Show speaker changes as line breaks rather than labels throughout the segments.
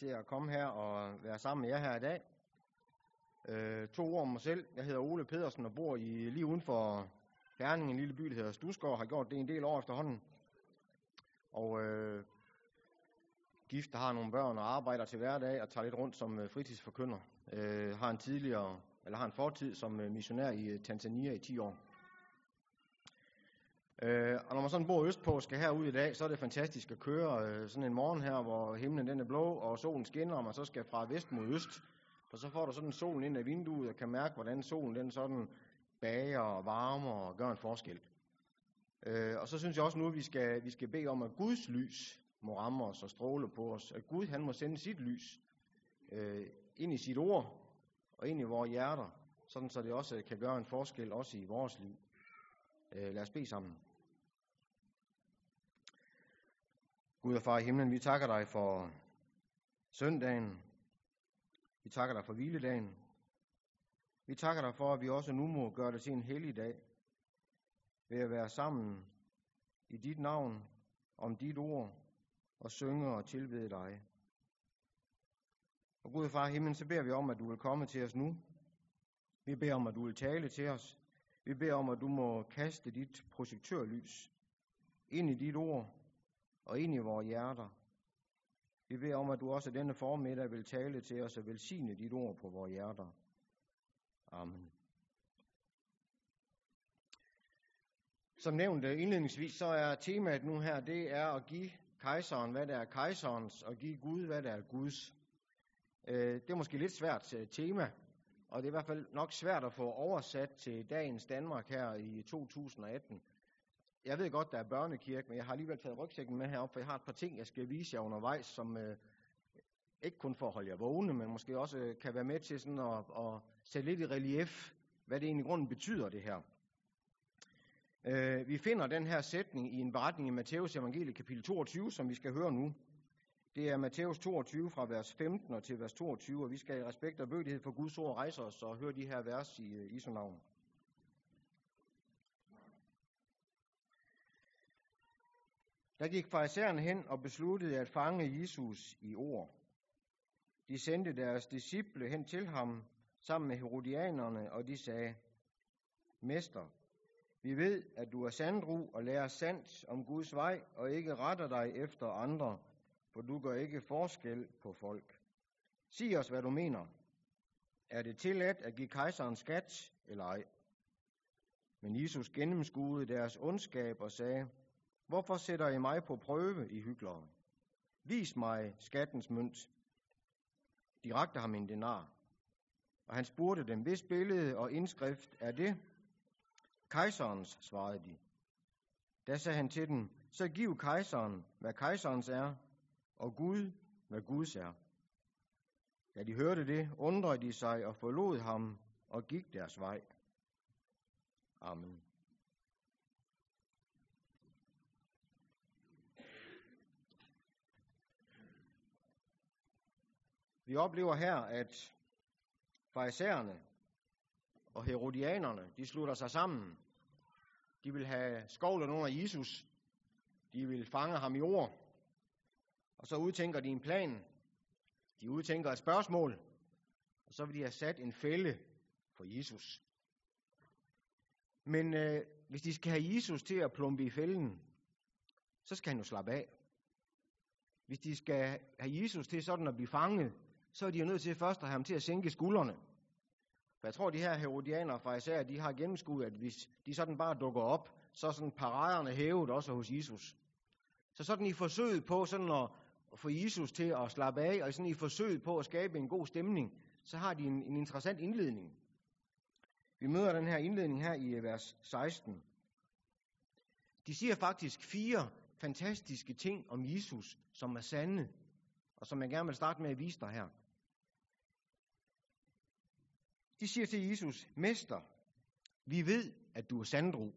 til at komme her og være sammen med jer her i dag. Øh, to ord om mig selv. Jeg hedder Ole Pedersen og bor i, lige uden for Herning, en lille by, der hedder Stusgård. Har gjort det en del år efterhånden. Og øh, gift, der har nogle børn og arbejder til hverdag og tager lidt rundt som øh, fritidsforkynder. Øh, har en tidligere, eller har en fortid som øh, missionær i øh, Tanzania i 10 år. Øh, og når man sådan bor østpå og skal herud i dag, så er det fantastisk at køre øh, sådan en morgen her, hvor himlen den er blå, og solen skinner, og man så skal fra vest mod øst. Og så får du sådan solen ind af vinduet, og kan mærke, hvordan solen den sådan bager og varmer og gør en forskel. Øh, og så synes jeg også nu, at vi skal, vi skal bede om, at Guds lys må ramme os og stråle på os. At Gud han må sende sit lys øh, ind i sit ord og ind i vores hjerter, sådan så det også kan gøre en forskel også i vores liv. Øh, lad os bede sammen. Gud og far i himlen, vi takker dig for søndagen. Vi takker dig for hviledagen. Vi takker dig for, at vi også nu må gøre det til en hellig dag. Ved at være sammen i dit navn, om dit ord, og synge og tilbede dig. Og Gud og far i himlen, så beder vi om, at du vil komme til os nu. Vi beder om, at du vil tale til os. Vi beder om, at du må kaste dit projektørlys ind i dit ord og ind i vores hjerter. Vi beder om, at du også denne formiddag vil tale til os og velsigne dit ord på vores hjerter. Amen. Som nævnt øh, indledningsvis, så er temaet nu her, det er at give kejseren, hvad der er kejserens, og give Gud, hvad der er Guds. Øh, det er måske lidt svært øh, tema, og det er i hvert fald nok svært at få oversat til dagens Danmark her i 2018. Jeg ved godt, der er børnekirke, men jeg har alligevel taget rygsækken med herop, for jeg har et par ting, jeg skal vise jer undervejs, som øh, ikke kun for at holde jer vågne, men måske også øh, kan være med til sådan at, at sætte lidt i relief, hvad det egentlig i grunden betyder, det her. Øh, vi finder den her sætning i en beretning i Matteus evangelie kapitel 22, som vi skal høre nu. Det er Matthæus 22 fra vers 15 og til vers 22, og vi skal i respekt og bødighed for Guds ord rejse os og høre de her vers i øh, Jesu navn. Der gik farisæerne hen og besluttede at fange Jesus i ord. De sendte deres disciple hen til ham sammen med herodianerne, og de sagde, Mester, vi ved, at du er sandru og lærer sandt om Guds vej, og ikke retter dig efter andre, for du gør ikke forskel på folk. Sig os, hvad du mener. Er det tilladt at give kejseren skat, eller ej? Men Jesus gennemskuede deres ondskab og sagde, Hvorfor sætter I mig på prøve, I hyklere? Vis mig skattens mønt. De rakte ham en denar, og han spurgte dem, hvis billede og indskrift er det? Kejserens, svarede de. Da sagde han til dem, så giv kejseren, hvad kejserens er, og Gud, hvad Guds er. Da de hørte det, undrede de sig og forlod ham og gik deres vej. Amen. Vi oplever her, at farisæerne og herodianerne, de slutter sig sammen. De vil have skovlet under Jesus. De vil fange ham i ord. Og så udtænker de en plan. De udtænker et spørgsmål. Og så vil de have sat en fælde for Jesus. Men øh, hvis de skal have Jesus til at plumpe i fælden, så skal han jo slappe af. Hvis de skal have Jesus til sådan at blive fanget, så er de jo nødt til først at have ham til at sænke skuldrene. For jeg tror, de her herodianere fra især, de har gennemskuet, at hvis de sådan bare dukker op, så er sådan paraderne hævet også hos Jesus. Så sådan i forsøget på sådan at, få Jesus til at slappe af, og sådan i forsøget på at skabe en god stemning, så har de en, en interessant indledning. Vi møder den her indledning her i øh, vers 16. De siger faktisk fire fantastiske ting om Jesus, som er sande, og som jeg gerne vil starte med at vise dig her. De siger til Jesus, Mester, vi ved, at du er sandro.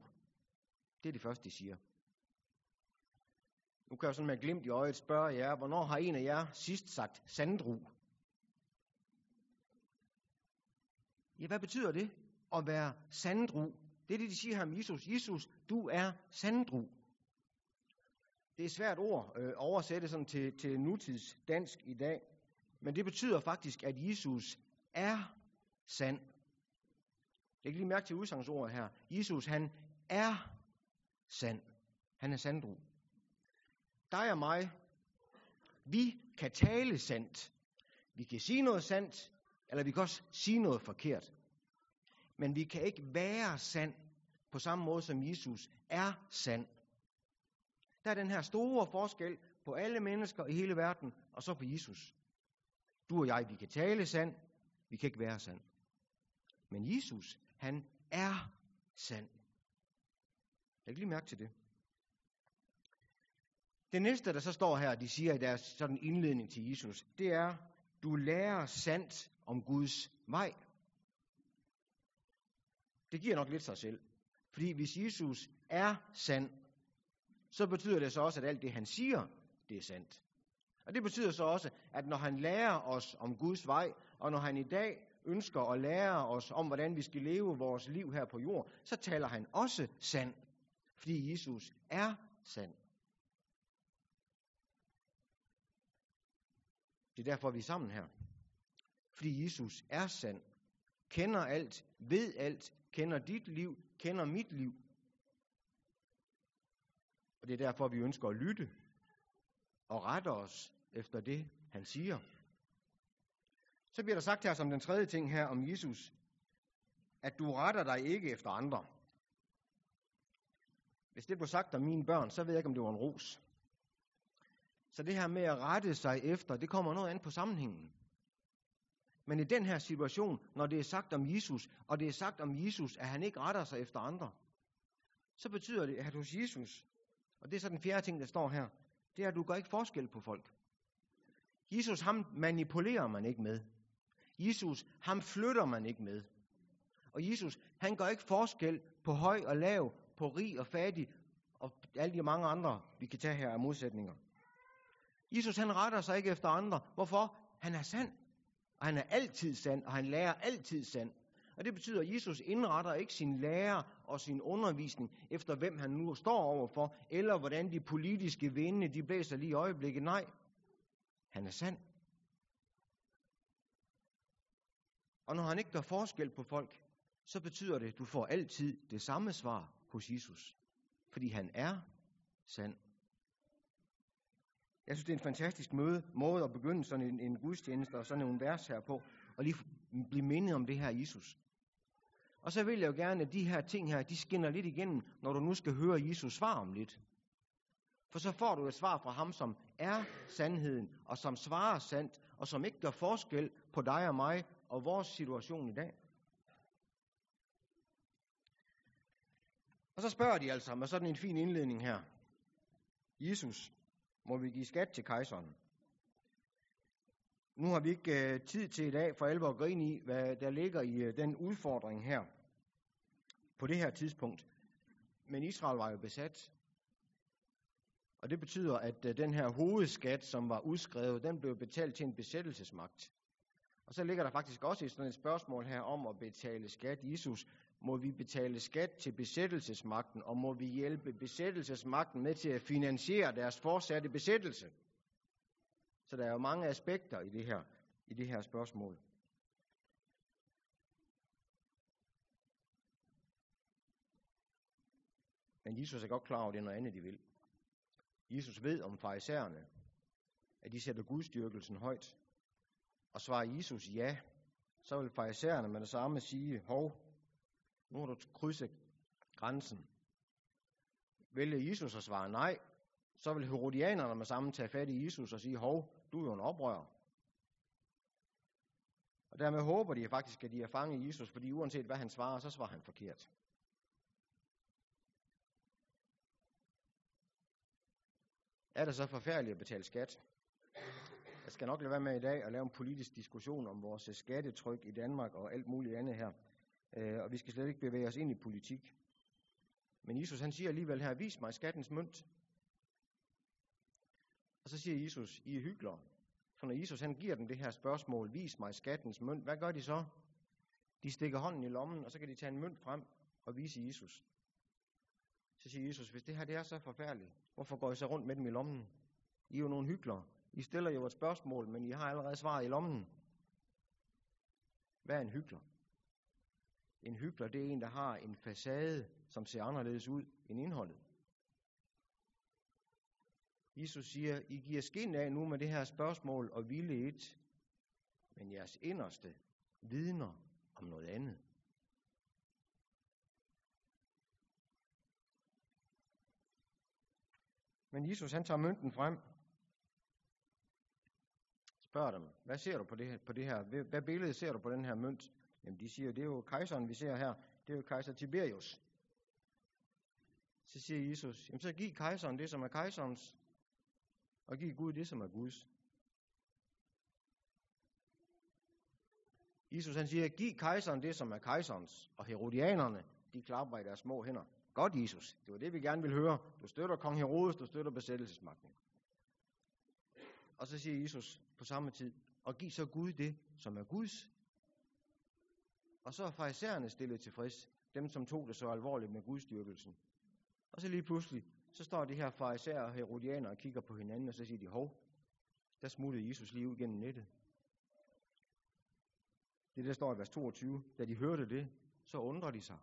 Det er det første, de siger. Nu kan jeg sådan med glimt i øjet spørge jer, hvornår har en af jer sidst sagt sandro? Ja, hvad betyder det at være sandro? Det er det, de siger her om Jesus. Jesus, du er sandro. Det er et svært ord øh, at oversætte sådan til, til nutids dansk i dag. Men det betyder faktisk, at Jesus er sand. Læg lige mærke til udsagsordet her. Jesus, han er sand. Han er sandro. Dig og mig, vi kan tale sandt. Vi kan sige noget sandt, eller vi kan også sige noget forkert. Men vi kan ikke være sand på samme måde som Jesus er sand. Der er den her store forskel på alle mennesker i hele verden, og så på Jesus. Du og jeg, vi kan tale sand, vi kan ikke være sand. Men Jesus, han er sand. Læg lige mærke til det. Det næste, der så står her, de siger i deres sådan indledning til Jesus, det er, du lærer sandt om Guds vej. Det giver nok lidt sig selv. Fordi hvis Jesus er sand, så betyder det så også, at alt det, han siger, det er sandt. Og det betyder så også, at når han lærer os om Guds vej, og når han i dag ønsker at lære os om, hvordan vi skal leve vores liv her på jord, så taler han også sand, fordi Jesus er sand. Det er derfor, vi er sammen her. Fordi Jesus er sand, kender alt, ved alt, kender dit liv, kender mit liv. Og det er derfor, vi ønsker at lytte og rette os efter det, han siger. Så bliver der sagt her som den tredje ting her om Jesus, at du retter dig ikke efter andre. Hvis det blev sagt om mine børn, så ved jeg ikke, om det var en ros. Så det her med at rette sig efter, det kommer noget an på sammenhængen. Men i den her situation, når det er sagt om Jesus, og det er sagt om Jesus, at han ikke retter sig efter andre, så betyder det, at hos Jesus, og det er så den fjerde ting, der står her, det er, at du gør ikke forskel på folk. Jesus, ham manipulerer man ikke med. Jesus, ham flytter man ikke med. Og Jesus, han gør ikke forskel på høj og lav, på rig og fattig, og alle de mange andre, vi kan tage her af modsætninger. Jesus, han retter sig ikke efter andre. Hvorfor? Han er sand. Og han er altid sand, og han lærer altid sand. Og det betyder, at Jesus indretter ikke sin lære og sin undervisning efter, hvem han nu står overfor, eller hvordan de politiske vinde, de blæser lige i øjeblikket. Nej, han er sand. Og når han ikke gør forskel på folk, så betyder det, at du får altid det samme svar hos Jesus. Fordi han er sand. Jeg synes, det er en fantastisk møde, måde at begynde sådan en, en gudstjeneste og sådan en vers her på, og lige blive mindet om det her Jesus. Og så vil jeg jo gerne, at de her ting her, de skinner lidt igennem, når du nu skal høre Jesus svar om lidt. For så får du et svar fra ham, som er sandheden, og som svarer sandt, og som ikke gør forskel på dig og mig og vores situation i dag. Og så spørger de altså med sådan en fin indledning her. Jesus, må vi give skat til kejseren? Nu har vi ikke øh, tid til i dag for alvor at gå ind i, hvad der ligger i øh, den udfordring her på det her tidspunkt. Men Israel var jo besat. Og det betyder, at øh, den her hovedskat, som var udskrevet, den blev betalt til en besættelsesmagt. Og så ligger der faktisk også sådan et spørgsmål her om at betale skat. Jesus, må vi betale skat til besættelsesmagten, og må vi hjælpe besættelsesmagten med til at finansiere deres fortsatte besættelse? Så der er jo mange aspekter i det her, i det her spørgsmål. Men Jesus er godt klar over, at det er noget andet, de vil. Jesus ved om farisæerne, at de sætter gudstyrkelsen højt. Og svarer Jesus ja, så vil farisæerne med det samme sige, hov, nu har du krydset grænsen. Vælger Jesus at svare nej, så vil herodianerne med samme tage fat i Jesus og sige, hov, du er jo en oprører. Og dermed håber de faktisk, at de er fanget i Jesus, fordi uanset hvad han svarer, så svarer han forkert. Er det så forfærdeligt at betale skat? Jeg skal nok lade være med i dag at lave en politisk diskussion om vores skattetryk i Danmark og alt muligt andet her. Øh, og vi skal slet ikke bevæge os ind i politik. Men Jesus han siger alligevel her, vis mig skattens mønt. Og så siger Jesus, I er hyggelige. For når Jesus han giver dem det her spørgsmål, vis mig skattens mønt, hvad gør de så? De stikker hånden i lommen, og så kan de tage en mønt frem og vise Jesus. Så siger Jesus, hvis det her det er så forfærdeligt, hvorfor går I så rundt med dem i lommen? I er jo nogle hyggelige. I stiller jo et spørgsmål, men I har allerede svaret i lommen. Hvad er en hyggelig? En hyggelig, det er en, der har en facade, som ser anderledes ud end indholdet. Jesus siger, I giver skin af nu med det her spørgsmål og ville et, men jeres inderste vidner om noget andet. Men Jesus han tager mønten frem, spørger dem, hvad ser du på det, her, på det her? Hvad billede ser du på den her mønt? Jamen de siger, det er jo kejseren, vi ser her. Det er jo kejser Tiberius. Så siger Jesus, jamen så giv kejseren det, som er kejserens, og give Gud det, som er Guds. Jesus han siger, giv kejseren det, som er kejserens, og herodianerne, de klapper i deres små hænder. Godt, Jesus. Det var det, vi gerne ville høre. Du støtter kong Herodes, du støtter besættelsesmagten. Og så siger Jesus på samme tid, og giv så Gud det, som er Guds. Og så er farisæerne stillet tilfreds, dem som tog det så alvorligt med gudstyrkelsen. Og så lige pludselig, så står de her farisæer og herodianer og kigger på hinanden, og så siger de, hov, der smuttede Jesus lige ud gennem nettet. Det der står i vers 22. Da de hørte det, så undrer de sig.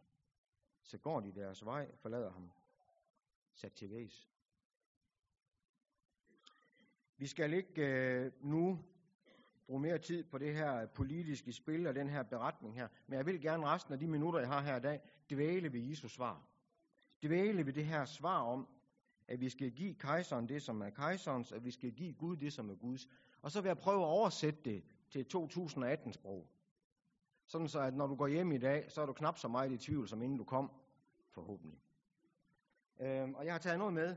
Så går de deres vej, forlader ham. Sat til væs. Vi skal ikke øh, nu bruge mere tid på det her politiske spil og den her beretning her, men jeg vil gerne resten af de minutter, jeg har her i dag, dvæle ved Jesus svar. Dvæle ved det her svar om, at vi skal give kejseren det, som er kejserens, og vi skal give Gud det, som er Guds. Og så vil jeg prøve at oversætte det til 2018-sprog. Sådan så, at når du går hjem i dag, så er du knap så meget i tvivl, som inden du kom, forhåbentlig. Øhm, og jeg har taget noget med.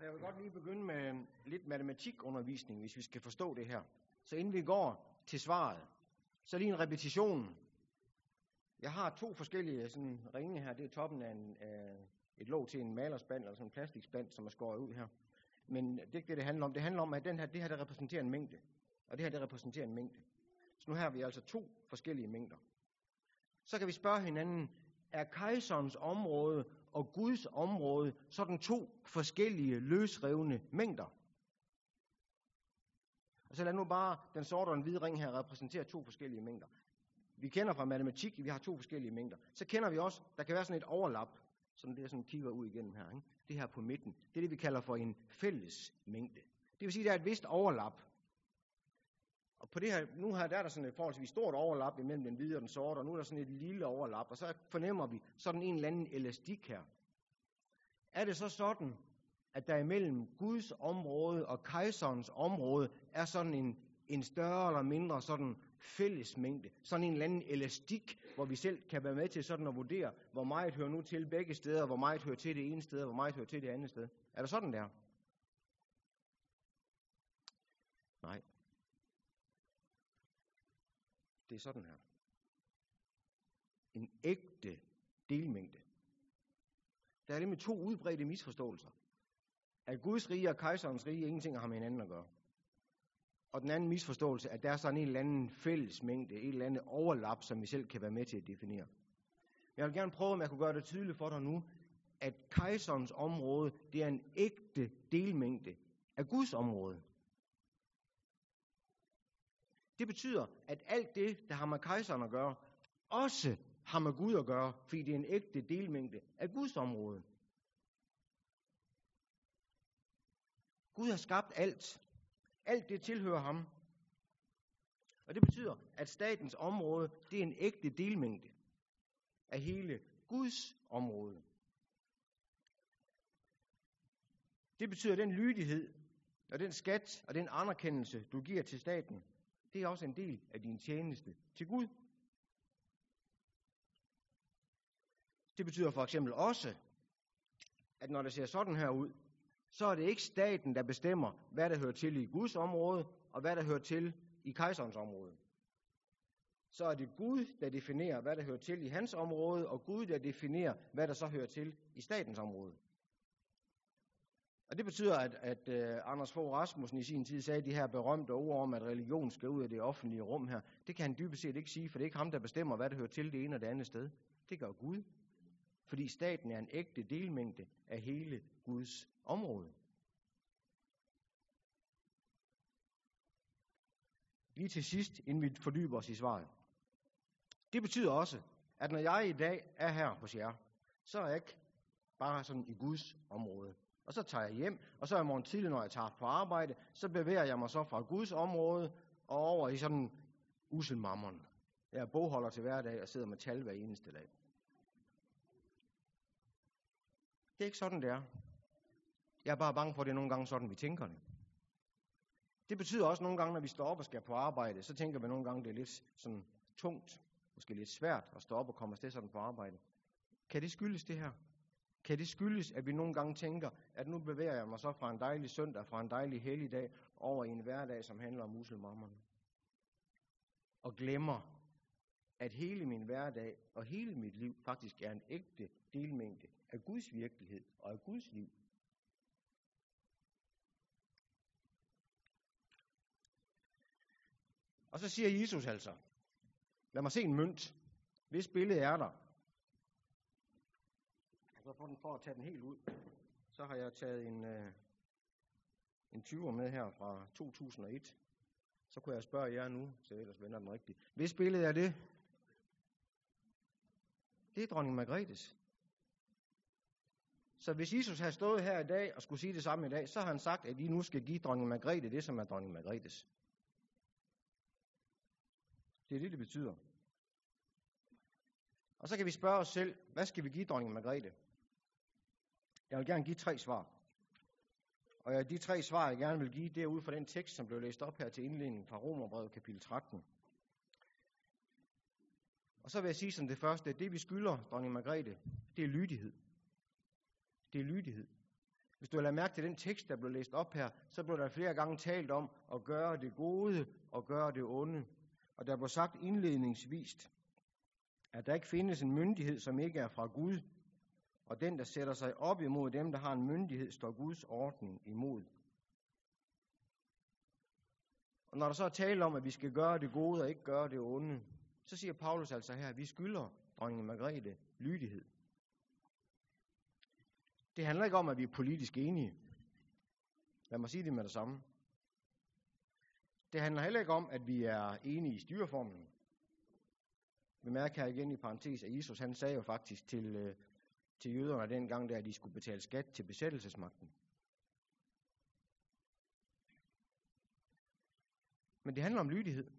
Jeg vil godt lige begynde med lidt matematikundervisning, hvis vi skal forstå det her. Så inden vi går til svaret, så lige en repetition. Jeg har to forskellige sådan, ringe her. Det er toppen af, en, af et låg til en malerspand, eller sådan en plastikspand, som er skåret ud her. Men det er ikke det, det handler om. Det handler om, at den her, det her der repræsenterer en mængde. Og det her, det repræsenterer en mængde. Så nu har vi altså to forskellige mængder. Så kan vi spørge hinanden, er kejserens område og Guds område sådan to forskellige løsrevne mængder? Og så lad nu bare den sorte og den hvide ring her repræsentere to forskellige mængder. Vi kender fra matematik, at vi har to forskellige mængder. Så kender vi også, der kan være sådan et overlap, som det jeg sådan kigger ud igennem her. Ikke? Det her på midten, det er det, vi kalder for en fælles mængde. Det vil sige, at der er et vist overlap og på det her, nu her, der er der sådan et forholdsvis stort overlap imellem den hvide og den sorte, og nu er der sådan et lille overlap, og så fornemmer vi sådan en eller anden elastik her. Er det så sådan, at der imellem Guds område og kejserens område er sådan en, en større eller mindre sådan fællesmængde, sådan en eller anden elastik, hvor vi selv kan være med til sådan at vurdere, hvor meget hører nu til begge steder, hvor meget hører til det ene sted, og hvor meget hører til det andet sted. Er der sådan der? Nej. Det er sådan her. En ægte delmængde. Der er nemlig to udbredte misforståelser. At Guds rige og kejserens rige ingenting har med hinanden at gøre. Og den anden misforståelse, at der er sådan en eller anden fællesmængde, et en eller andet overlap, som vi selv kan være med til at definere. Jeg vil gerne prøve, om jeg kunne gøre det tydeligt for dig nu, at kejserens område, det er en ægte delmængde af Guds område. Det betyder, at alt det, der har med kejseren at gøre, også har med Gud at gøre, fordi det er en ægte delmængde af Guds område. Gud har skabt alt. Alt det tilhører ham. Og det betyder, at statens område, det er en ægte delmængde af hele Guds område. Det betyder, at den lydighed og den skat og den anerkendelse, du giver til staten, det er også en del af din tjeneste til Gud. Det betyder for eksempel også, at når det ser sådan her ud, så er det ikke staten, der bestemmer, hvad der hører til i Guds område, og hvad der hører til i kejserens område. Så er det Gud, der definerer, hvad der hører til i hans område, og Gud, der definerer, hvad der så hører til i statens område. Og det betyder, at, at uh, Anders Fogh Rasmussen i sin tid sagde de her berømte ord om, at religion skal ud af det offentlige rum her. Det kan han dybest set ikke sige, for det er ikke ham, der bestemmer, hvad der hører til det ene og det andet sted. Det gør Gud fordi staten er en ægte delmængde af hele Guds område. Lige til sidst, inden vi fordyber os i svaret. Det betyder også, at når jeg i dag er her hos jer, så er jeg ikke bare sådan i Guds område. Og så tager jeg hjem, og så i morgen tidlig, når jeg tager på arbejde, så bevæger jeg mig så fra Guds område og over i sådan usel uselmammeren. Jeg er bogholder til hverdag og sidder med tal hver eneste dag. Det er ikke sådan, det er. Jeg er bare bange for, at det er nogle gange sådan, vi tænker det. Det betyder også nogle gange, når vi står op og skal på arbejde, så tænker vi nogle gange, det er lidt sådan tungt, måske lidt svært at stå op og komme afsted sådan på arbejde. Kan det skyldes det her? Kan det skyldes, at vi nogle gange tænker, at nu bevæger jeg mig så fra en dejlig søndag, fra en dejlig helligdag, over i en hverdag, som handler om muselmammerne? Og glemmer, at hele min hverdag og hele mit liv faktisk er en ægte delmængde af Guds virkelighed og af Guds liv. Og så siger Jesus altså, lad mig se en mønt. Hvis billede er der? Så får den, for at tage den helt ud, så har jeg taget en, øh, en 20'er med her fra 2001. Så kunne jeg spørge jer nu, så ellers vender den rigtigt. Hvis billede er det? Det er dronning Margrethes. Så hvis Jesus havde stået her i dag og skulle sige det samme i dag, så har han sagt, at I nu skal give dronning Margrethe det, som er dronning Margrethes. Det er det, det betyder. Og så kan vi spørge os selv, hvad skal vi give dronning Margrethe? Jeg vil gerne give tre svar. Og de tre svar, jeg gerne vil give, det er ud fra den tekst, som blev læst op her til indledningen fra Romerbrevet kapitel 13. Og så vil jeg sige som det første, at det vi skylder dronning Margrethe, det er lydighed. Det er lydighed. Hvis du har lagt mærke til den tekst, der blev læst op her, så blev der flere gange talt om at gøre det gode og gøre det onde. Og der blev sagt indledningsvist, at der ikke findes en myndighed, som ikke er fra Gud, og den, der sætter sig op imod dem, der har en myndighed, står Guds ordning imod. Og når der så er tale om, at vi skal gøre det gode og ikke gøre det onde, så siger Paulus altså her, at vi skylder dronning Margrethe lydighed. Det handler ikke om, at vi er politisk enige. Lad mig sige det med det samme. Det handler heller ikke om, at vi er enige i styreformen. Bemærk her igen i parentes, at Jesus han sagde jo faktisk til, øh, til jøderne dengang, der, at de skulle betale skat til besættelsesmagten. Men det handler om lydighed.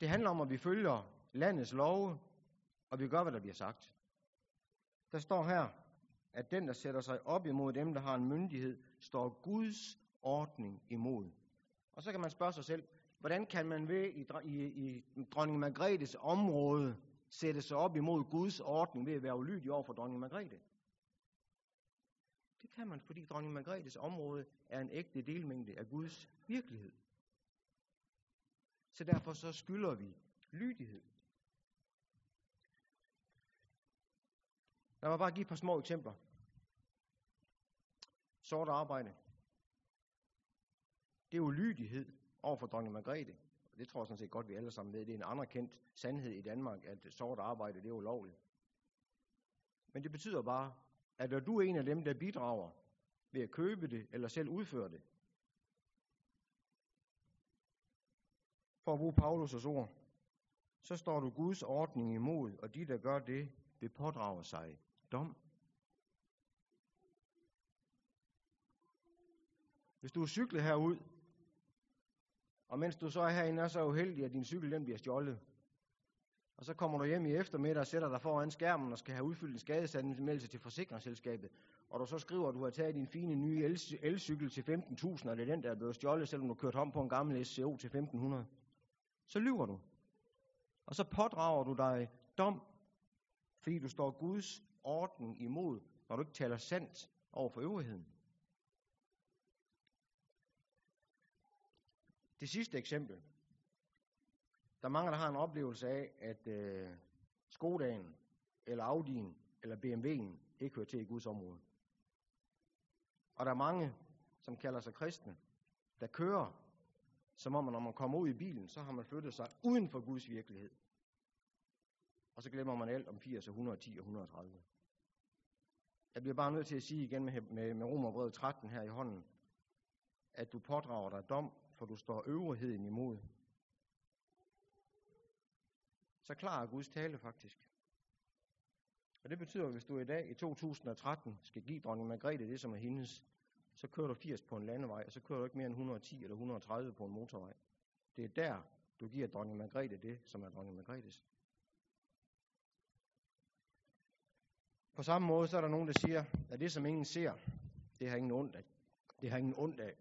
Det handler om, at vi følger landets love, og vi gør, hvad der bliver sagt. Der står her, at den, der sætter sig op imod dem, der har en myndighed, står Guds ordning imod. Og så kan man spørge sig selv, hvordan kan man ved i, i, i dronning Margrethes område sætte sig op imod Guds ordning ved at være ulydig over for dronning Margrethe? Det kan man, fordi dronning Margrethes område er en ægte delmængde af Guds virkelighed. Så derfor så skylder vi lydighed. Lad mig bare give et par små eksempler. Sort arbejde. Det er ulydighed over for dronning Margrethe. Og Det tror jeg sådan set godt, vi alle sammen ved. Det er en anerkendt sandhed i Danmark, at sort arbejde det er ulovligt. Men det betyder bare, at når du er en af dem, der bidrager ved at købe det eller selv udføre det, for at bruge Paulus' ord, så står du Guds ordning imod, og de, der gør det, vil pådrage sig dom. Hvis du er cyklet herud, og mens du så er herinde, er så uheldig, at din cykel den bliver stjålet, og så kommer du hjem i eftermiddag og sætter dig foran skærmen og skal have udfyldt en skadesanmeldelse til forsikringsselskabet, og du så skriver, at du har taget din fine nye elcykel til 15.000, og det er den, der er blevet stjålet, selvom du har kørt om på en gammel SCO til 1.500. Så lyver du. Og så pådrager du dig dom, fordi du står Guds orden imod, når du ikke taler sandt over for øvrigheden. Det sidste eksempel. Der er mange, der har en oplevelse af, at øh, Skodaen, eller Audi'en, eller BMW'en ikke hører til i Guds område. Og der er mange, som kalder sig kristne, der kører, som om, når man kommer ud i bilen, så har man flyttet sig uden for Guds virkelighed. Og så glemmer man alt om 80 110 og 130. Jeg bliver bare nødt til at sige igen med, med, med Romerbrevet 13 her i hånden, at du pådrager dig dom, for du står øvrigheden imod. Så klar er Guds tale faktisk. Og det betyder, at hvis du i dag i 2013 skal give dronning Margrethe det, som er hendes, så kører du 80 på en landevej, og så kører du ikke mere end 110 eller 130 på en motorvej. Det er der, du giver dronning Margrethe det, som er dronning Margrethes. På samme måde, så er der nogen, der siger, at det, som ingen ser, det har ingen ondt af. Det har ingen ondt af.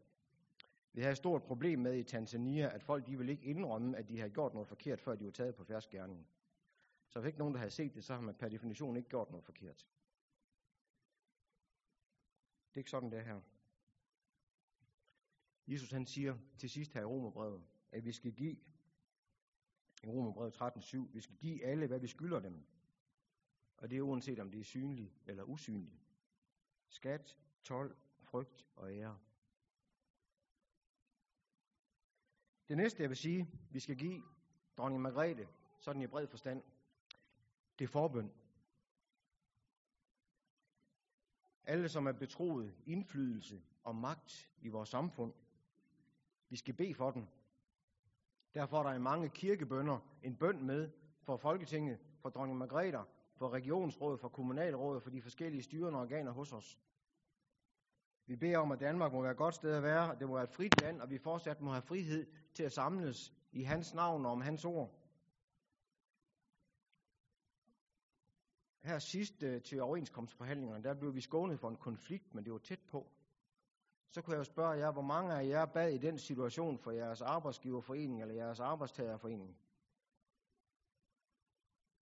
Vi har et stort problem med i Tanzania, at folk de vil ikke indrømme, at de har gjort noget forkert, før de var taget på færsk. Så hvis ikke nogen, der har set det, så har man per definition ikke gjort noget forkert. Det er ikke sådan, det er her. Jesus han siger til sidst her i Romerbrevet, at vi skal give, i Romerbrevet 13.7, vi skal give alle, hvad vi skylder dem. Og det er uanset om det er synligt eller usynligt. Skat, tolv, frygt og ære. Det næste, jeg vil sige, vi skal give dronning Margrethe, sådan i bred forstand, det er forbøn. Alle, som er betroet indflydelse og magt i vores samfund, vi skal bede for den. Derfor er der i mange kirkebønder en bøn med for Folketinget, for dronning Margrethe, for regionsrådet, for kommunalrådet, for de forskellige styrende organer hos os. Vi beder om, at Danmark må være et godt sted at være, at det må være et frit land, og vi fortsat må have frihed til at samles i hans navn og om hans ord. Her sidst øh, til overenskomstforhandlingerne, der blev vi skånet for en konflikt, men det var tæt på. Så kunne jeg jo spørge jer, hvor mange af jer bad i den situation for jeres arbejdsgiverforening eller jeres arbejdstagerforening?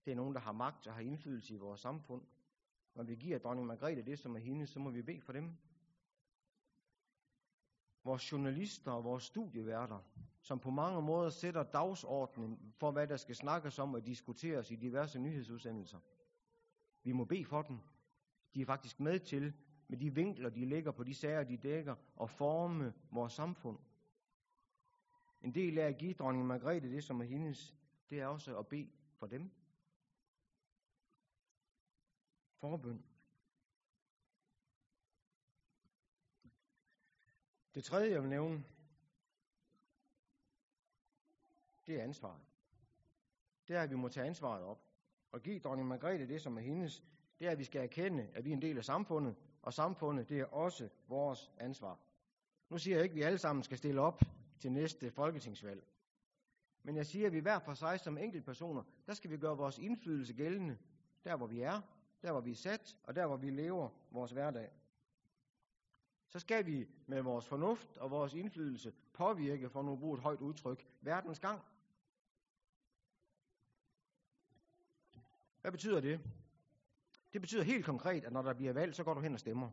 Det er nogen, der har magt og har indflydelse i vores samfund. Når vi giver dronning Margrethe det, som er hende, så må vi bede for dem. Vores journalister og vores studieværter, som på mange måder sætter dagsordenen for, hvad der skal snakkes om og diskuteres i diverse nyhedsudsendelser. Vi må bede for dem. De er faktisk med til, med de vinkler, de ligger på de sager, de dækker, og forme vores samfund. En del af at give dronning Margrethe det, som er hendes, det er også at bede for dem. Forbøn. Det tredje, jeg vil nævne, det er ansvaret. Det er, at vi må tage ansvaret op. Og give dronning Margrethe det, som er hendes, det er, at vi skal erkende, at vi er en del af samfundet, og samfundet, det er også vores ansvar. Nu siger jeg ikke, at vi alle sammen skal stille op til næste folketingsvalg. Men jeg siger, at vi hver for sig som enkeltpersoner, der skal vi gøre vores indflydelse gældende, der hvor vi er, der hvor vi er sat, og der hvor vi lever vores hverdag. Så skal vi med vores fornuft og vores indflydelse påvirke, for nu at bruge et højt udtryk, verdens gang. Hvad betyder det? Det betyder helt konkret, at når der bliver valg, så går du hen og stemmer.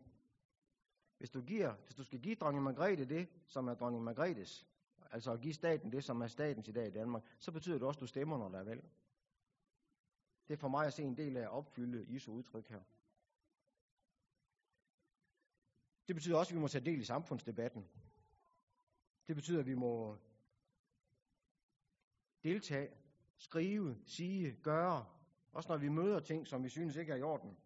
Hvis du, giver, hvis du skal give dronning Margrethe det, som er dronning Margrethes, altså at give staten det, som er statens i dag i Danmark, så betyder det også, at du stemmer, når der er valg. Det er for mig at se en del af at opfylde Jesu udtryk her. Det betyder også, at vi må tage del i samfundsdebatten. Det betyder, at vi må deltage, skrive, sige, gøre, også når vi møder ting, som vi synes ikke er i orden.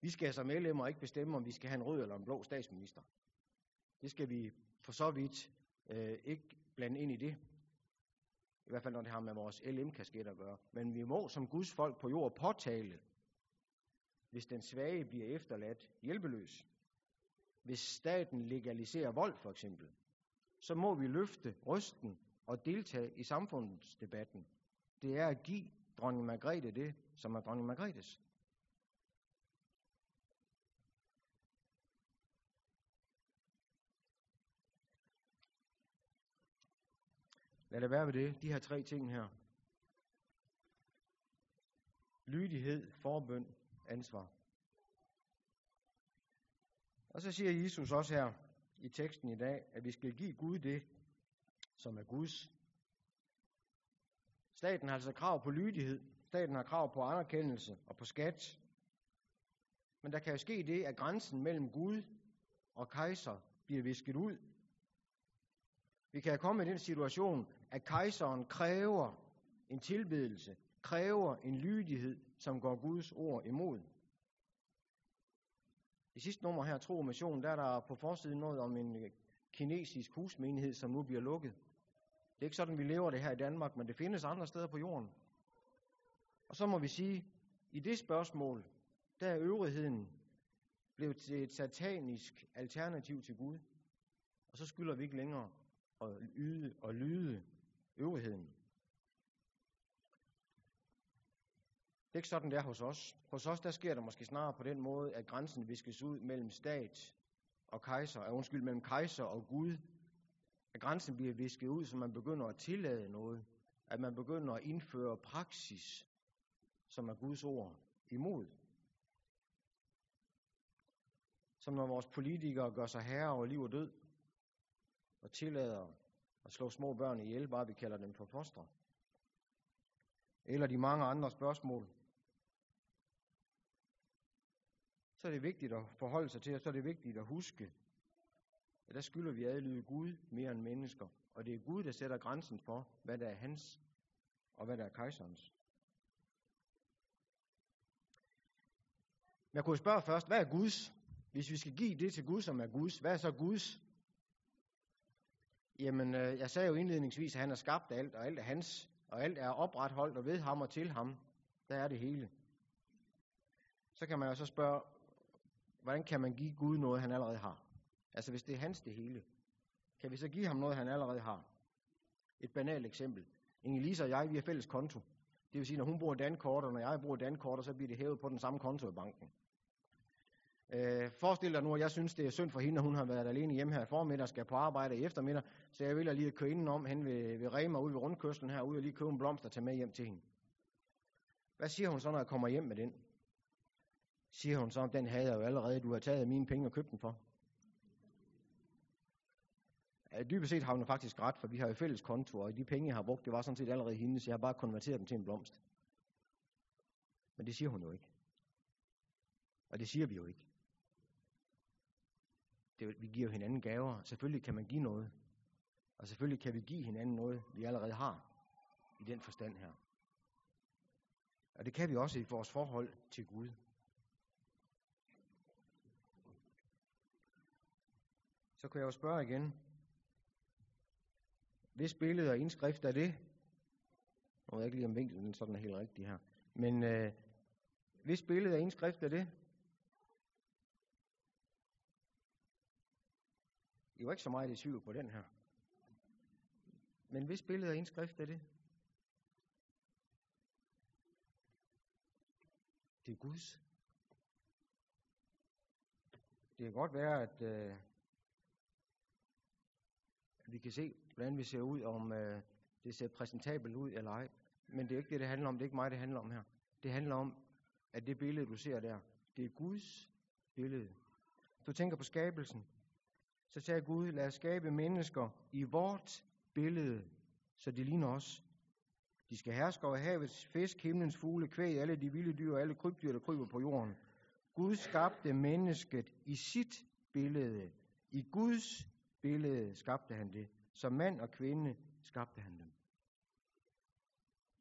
Vi skal som medlemmer ikke bestemme, om vi skal have en rød eller en blå statsminister. Det skal vi for så vidt øh, ikke blande ind i det. I hvert fald når det har med vores LM-kasket at gøre. Men vi må som Guds folk på jord påtale, hvis den svage bliver efterladt hjælpeløs. Hvis staten legaliserer vold for eksempel, så må vi løfte rysten og deltage i samfundsdebatten. Det er at give dronning Margrethe det, som er dronning Margrethes. Lad det være ved det. De her tre ting her. Lydighed, forbøn, ansvar. Og så siger Jesus også her i teksten i dag, at vi skal give Gud det, som er Guds. Staten har altså krav på lydighed. Staten har krav på anerkendelse og på skat. Men der kan jo ske det, at grænsen mellem Gud og kejser bliver visket ud. Vi kan komme i den situation, at kejseren kræver en tilbedelse, kræver en lydighed, som går Guds ord imod. I sidste nummer her, Tro og Mission, der er der på forsiden noget om en kinesisk husmenighed, som nu bliver lukket. Det er ikke sådan, vi lever det her i Danmark, men det findes andre steder på jorden. Og så må vi sige, i det spørgsmål, der er øvrigheden blevet til et satanisk alternativ til Gud. Og så skylder vi ikke længere at yde og lyde øvrigheden. Det er ikke sådan, det er hos os. Hos os, der sker det måske snarere på den måde, at grænsen viskes ud mellem stat og kejser, er undskyld, mellem kejser og Gud. At grænsen bliver visket ud, så man begynder at tillade noget. At man begynder at indføre praksis, som er Guds ord, imod. Som når vores politikere gør sig herre over liv og død, og tillader at slå små børn ihjel, bare vi kalder dem for foster. Eller de mange andre spørgsmål. Så er det vigtigt at forholde sig til, og så er det vigtigt at huske, at der skylder vi adlyde Gud mere end mennesker. Og det er Gud, der sætter grænsen for, hvad der er hans, og hvad der er kejserens. Jeg kunne spørge først, hvad er Guds? Hvis vi skal give det til Gud, som er Guds, hvad er så Guds? Jamen, øh, jeg sagde jo indledningsvis, at han har skabt alt, og alt er hans, og alt er opretholdt og ved ham og til ham. Der er det hele. Så kan man jo så spørge, hvordan kan man give Gud noget, han allerede har? Altså, hvis det er hans det hele, kan vi så give ham noget, han allerede har? Et banalt eksempel. Inge-Lise og jeg, vi har fælles konto. Det vil sige, når hun bruger dankort, og når jeg bruger dankort, så bliver det hævet på den samme konto i banken. Øh, forestil dig nu, at jeg synes, det er synd for hende, at hun har været alene hjemme her i formiddag, skal på arbejde i eftermiddag, så jeg vil lige køre indenom hen ved, ved Rema ude ved rundkørslen her, ud og lige købe en blomst og tage med hjem til hende. Hvad siger hun så, når jeg kommer hjem med den? Siger hun så, den havde jeg jo allerede, du har taget mine penge og købt den for. Øh, dybest set har hun faktisk ret, for vi har jo fælles konto, og de penge, jeg har brugt, det var sådan set allerede hendes, jeg har bare konverteret dem til en blomst. Men det siger hun jo ikke. Og det siger vi jo ikke det, vi giver jo hinanden gaver. Selvfølgelig kan man give noget. Og selvfølgelig kan vi give hinanden noget, vi allerede har i den forstand her. Og det kan vi også i vores forhold til Gud. Så kan jeg jo spørge igen. Hvis billede og indskrift er det? og ved jeg ikke lige, om vinklen sådan er helt rigtig her. Men øh, hvis billede og indskrift er det? I var ikke så meget i tvivl på den her. Men hvis billede og indskrift er det? Det er Guds. Det kan godt være, at, øh, vi kan se, hvordan vi ser ud, om øh, det ser præsentabelt ud eller ej. Men det er ikke det, det handler om. Det er ikke mig, det handler om her. Det handler om, at det billede, du ser der, det er Guds billede. Du tænker på skabelsen så sagde Gud, lad os skabe mennesker i vort billede, så de ligner os. De skal herske over havets fisk, himlens fugle, kvæg, alle de vilde dyr og alle krybdyr, der kryber på jorden. Gud skabte mennesket i sit billede. I Guds billede skabte han det. Som mand og kvinde skabte han dem.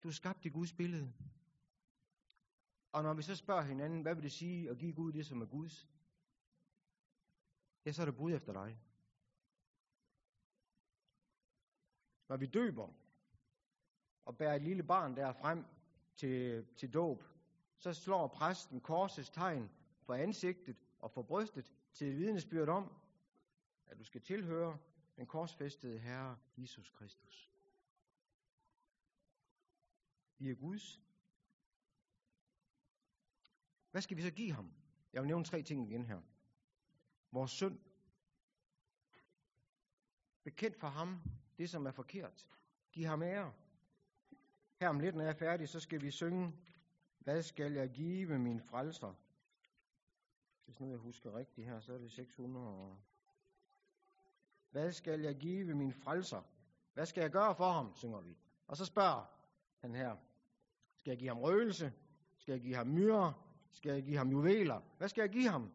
Du er skabt i Guds billede. Og når vi så spørger hinanden, hvad vil det sige at give Gud det, som er Guds? ja, så er det bud efter dig. Når vi døber og bærer et lille barn der frem til, til dåb, så slår præsten korsets tegn for ansigtet og for brystet til et vidnesbyrd om, at du skal tilhøre den korsfæstede Herre Jesus Kristus. Vi er Guds. Hvad skal vi så give ham? Jeg vil nævne tre ting igen her vores synd. Bekendt for ham det, som er forkert. Giv ham ære. Her om lidt, når jeg er færdig, så skal vi synge, hvad skal jeg give min frelser? Hvis nu jeg husker rigtigt her, så er det 600. Hvad skal jeg give min frelser? Hvad skal jeg gøre for ham, synger vi. Og så spørger han her, skal jeg give ham røgelse? Skal jeg give ham myrer? Skal jeg give ham juveler? Hvad skal jeg give ham?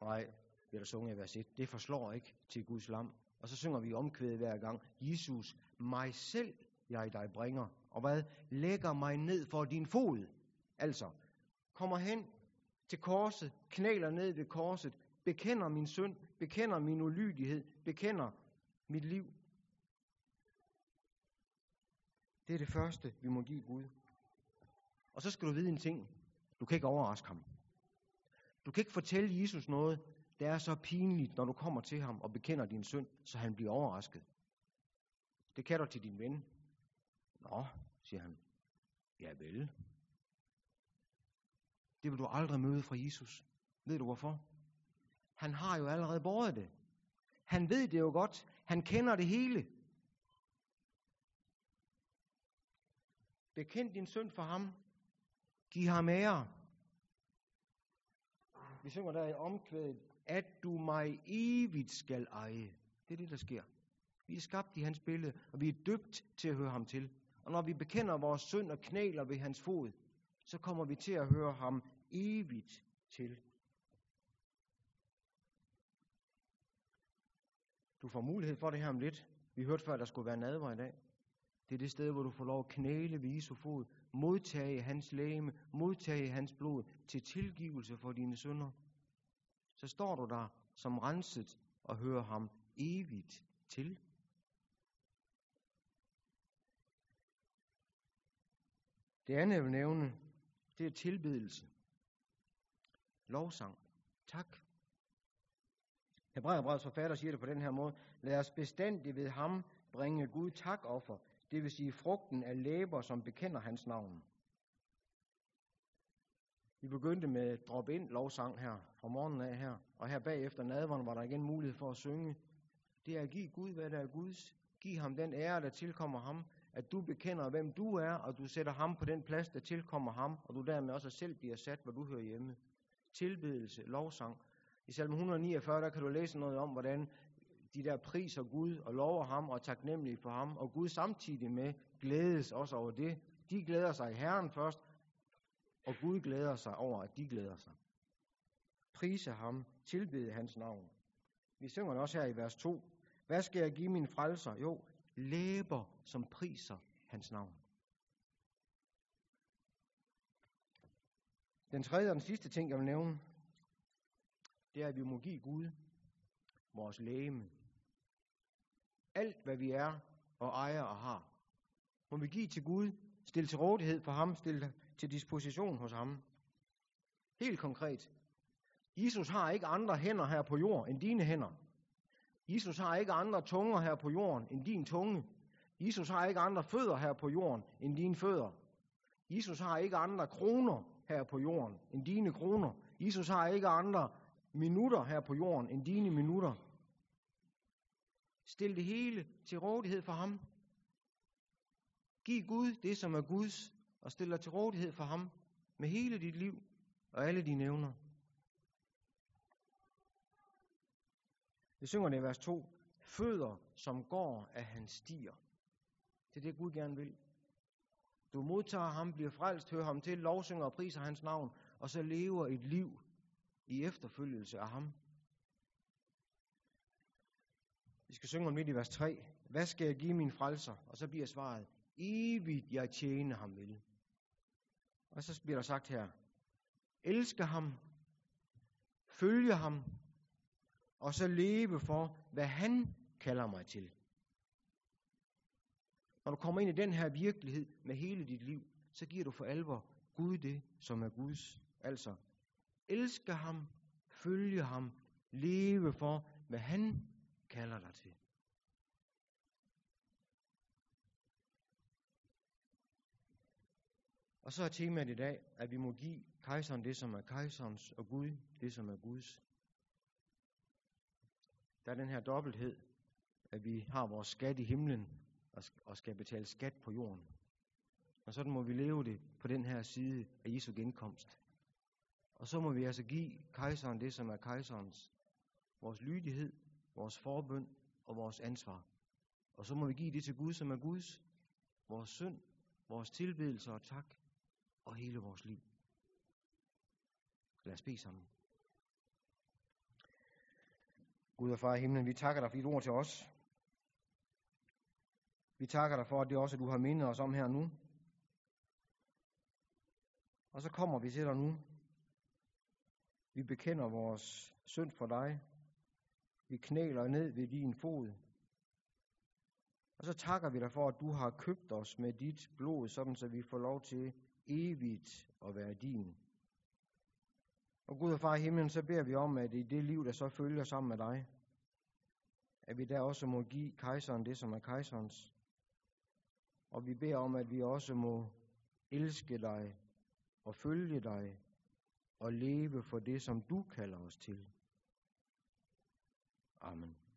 Nej, bliver der sunget i vers 1. Det forslår ikke til Guds lam. Og så synger vi omkvædet hver gang. Jesus, mig selv jeg dig bringer. Og hvad? Lægger mig ned for din fod. Altså, kommer hen til korset, knæler ned ved korset, bekender min synd, bekender min ulydighed, bekender mit liv. Det er det første, vi må give Gud. Og så skal du vide en ting. Du kan ikke overraske ham. Du kan ikke fortælle Jesus noget, der er så pinligt, når du kommer til ham og bekender din synd, så han bliver overrasket. Det kan du til din ven. Nå, siger han. Ja vel. Det vil du aldrig møde fra Jesus. Ved du hvorfor? Han har jo allerede båret det. Han ved det jo godt. Han kender det hele. Bekend din synd for ham. Giv ham ære. Vi synger der i omkvædet, at du mig evigt skal eje. Det er det, der sker. Vi er skabt i hans billede, og vi er døbt til at høre ham til. Og når vi bekender vores synd og knæler ved hans fod, så kommer vi til at høre ham evigt til. Du får mulighed for det her om lidt. Vi hørte før, at der skulle være nadver i dag. Det er det sted, hvor du får lov at knæle ved Jesu fod, modtage hans læme, modtage hans blod til tilgivelse for dine synder. Så står du der som renset og hører ham evigt til. Det andet, jeg vil nævne, det er tilbedelse. Lovsang. Tak. Hebræerbrevets forfatter siger det på den her måde. Lad os bestandigt ved ham bringe Gud takoffer, det vil sige frugten af læber, som bekender hans navn. Vi begyndte med drop ind lovsang her fra morgenen af her, og her bagefter nadveren var der igen mulighed for at synge. Det er at give Gud, hvad der er Guds. Giv ham den ære, der tilkommer ham, at du bekender, hvem du er, og du sætter ham på den plads, der tilkommer ham, og du dermed også selv bliver sat, hvor du hører hjemme. Tilbedelse, lovsang. I salme 149, der kan du læse noget om, hvordan de der priser Gud og lover ham og er taknemmelige for ham, og Gud samtidig med glædes også over det. De glæder sig i Herren først, og Gud glæder sig over, at de glæder sig. Prise ham, tilbede hans navn. Vi synger det også her i vers 2. Hvad skal jeg give min frelser? Jo, læber, som priser hans navn. Den tredje og den sidste ting, jeg vil nævne, det er, at vi må give Gud vores læme. Alt, hvad vi er og ejer og har, må vi give til Gud, stille til rådighed for ham, stille til disposition hos ham. Helt konkret. Jesus har ikke andre hænder her på jorden end dine hænder. Jesus har ikke andre tunger her på jorden end din tunge. Jesus har ikke andre fødder her på jorden end dine fødder. Jesus har ikke andre kroner her på jorden end dine kroner. Jesus har ikke andre minutter her på jorden end dine minutter. Stil det hele til rådighed for ham. Giv Gud det, som er Guds, og stil dig til rådighed for ham med hele dit liv og alle dine evner. Vi synger det i vers 2. Fødder, som går af hans stier. Det er det, Gud gerne vil. Du modtager ham, bliver frelst, hører ham til, lovsynger og priser hans navn, og så lever et liv i efterfølgelse af ham. Vi skal synge om midt i vers 3. Hvad skal jeg give min frelser? Og så bliver svaret, evigt jeg tjene ham vil. Og så bliver der sagt her, elske ham, følge ham, og så leve for, hvad han kalder mig til. Når du kommer ind i den her virkelighed med hele dit liv, så giver du for alvor Gud det, som er Guds. Altså, elske ham, følge ham, leve for, hvad han kalder dig til. Og så er temaet i dag, at vi må give kejseren det, som er kejserens, og Gud det, som er Guds. Der er den her dobbelthed, at vi har vores skat i himlen, og skal betale skat på jorden. Og sådan må vi leve det på den her side af Jesu genkomst. Og så må vi altså give kejseren det, som er kejserens. Vores lydighed, vores forbøn og vores ansvar. Og så må vi give det til Gud, som er Guds. Vores synd, vores tilbedelse og tak og hele vores liv. Lad os bede sammen. Gud og far i himlen, vi takker dig for dit ord til os. Vi takker dig for, at det også du har mindet os om her nu. Og så kommer vi til dig nu vi bekender vores synd for dig. Vi knæler ned ved din fod. Og så takker vi dig for, at du har købt os med dit blod, sådan så vi får lov til evigt at være din. Og Gud og far i himlen, så beder vi om, at i det liv, der så følger sammen med dig, at vi der også må give kejseren det, som er kejserens. Og vi beder om, at vi også må elske dig og følge dig og leve for det, som du kalder os til. Amen.